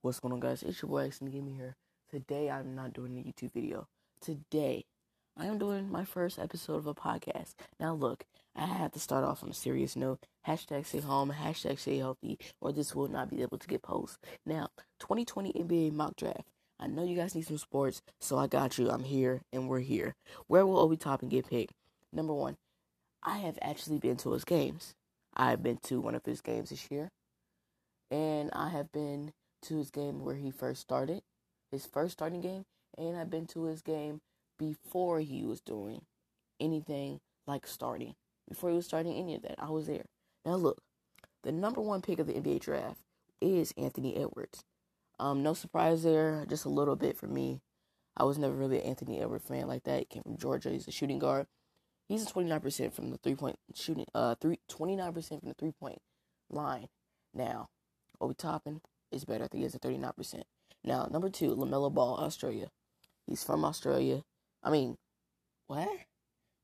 What's going on, guys? It's your boy Axton Gaming here. Today, I'm not doing a YouTube video. Today, I am doing my first episode of a podcast. Now, look, I have to start off on a serious note. Hashtag stay home, hashtag stay healthy, or this will not be able to get posted. Now, 2020 NBA mock draft. I know you guys need some sports, so I got you. I'm here, and we're here. Where will Obi Toppin get picked? Number one, I have actually been to his games. I've been to one of his games this year, and I have been to his game where he first started, his first starting game, and I've been to his game before he was doing anything like starting. Before he was starting any of that, I was there. Now look, the number one pick of the NBA draft is Anthony Edwards. Um, no surprise there, just a little bit for me. I was never really an Anthony Edwards fan like that. He came from Georgia. He's a shooting guard. He's a 29% from the three point shooting, uh, three, 29% from the three point line. Now, Obi Toppin, is better. I think he's at 39%. Now, number two, LaMelo Ball, Australia. He's from Australia. I mean, what?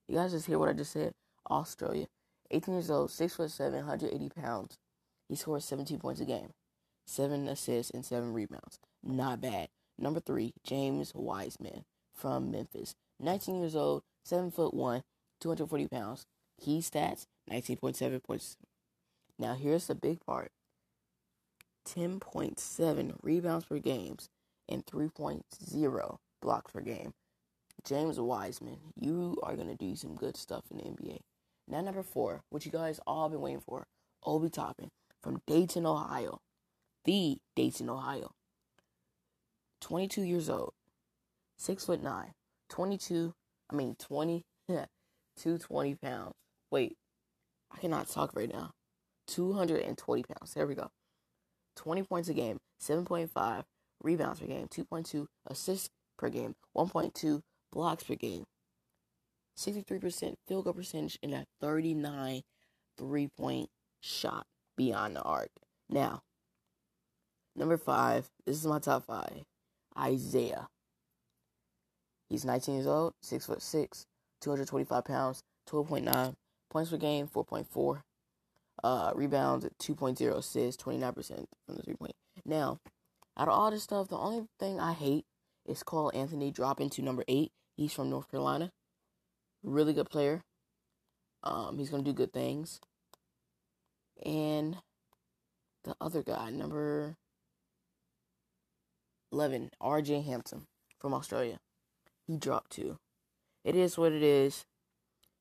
You guys just hear what I just said? Australia. 18 years old, 6 foot 7, 180 pounds. He scores 17 points a game, 7 assists, and 7 rebounds. Not bad. Number three, James Wiseman from Memphis. 19 years old, 7 foot 1, 240 pounds. Key stats, 19.7 points. Now, here's the big part 10.7 rebounds per game and 3.0 blocks per game. James Wiseman, you are going to do some good stuff in the NBA. Now, number four, what you guys all been waiting for, Obi Toppin from Dayton, Ohio. The Dayton, Ohio. 22 years old, 6 foot 9, 22, I mean 20, 220 pounds. Wait, I cannot talk right now. 220 pounds. There we go. 20 points a game, 7.5 rebounds per game, 2.2 assists per game, 1.2 blocks per game, 63% field goal percentage, and a 39 three point shot beyond the arc. Now, number five, this is my top five Isaiah. He's 19 years old, 6 foot 6, 225 pounds, 12.9 points per game, 4.4 uh, rebounds, 2.0 assists, 29% from the three point. Now, out of all this stuff, the only thing I hate is Cole Anthony dropping to number eight. He's from North Carolina. Really good player. Um, he's gonna do good things. And the other guy, number eleven, RJ Hampton from Australia. He dropped two. It is what it is.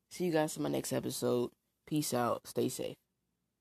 See you guys in my next episode. Peace out. Stay safe.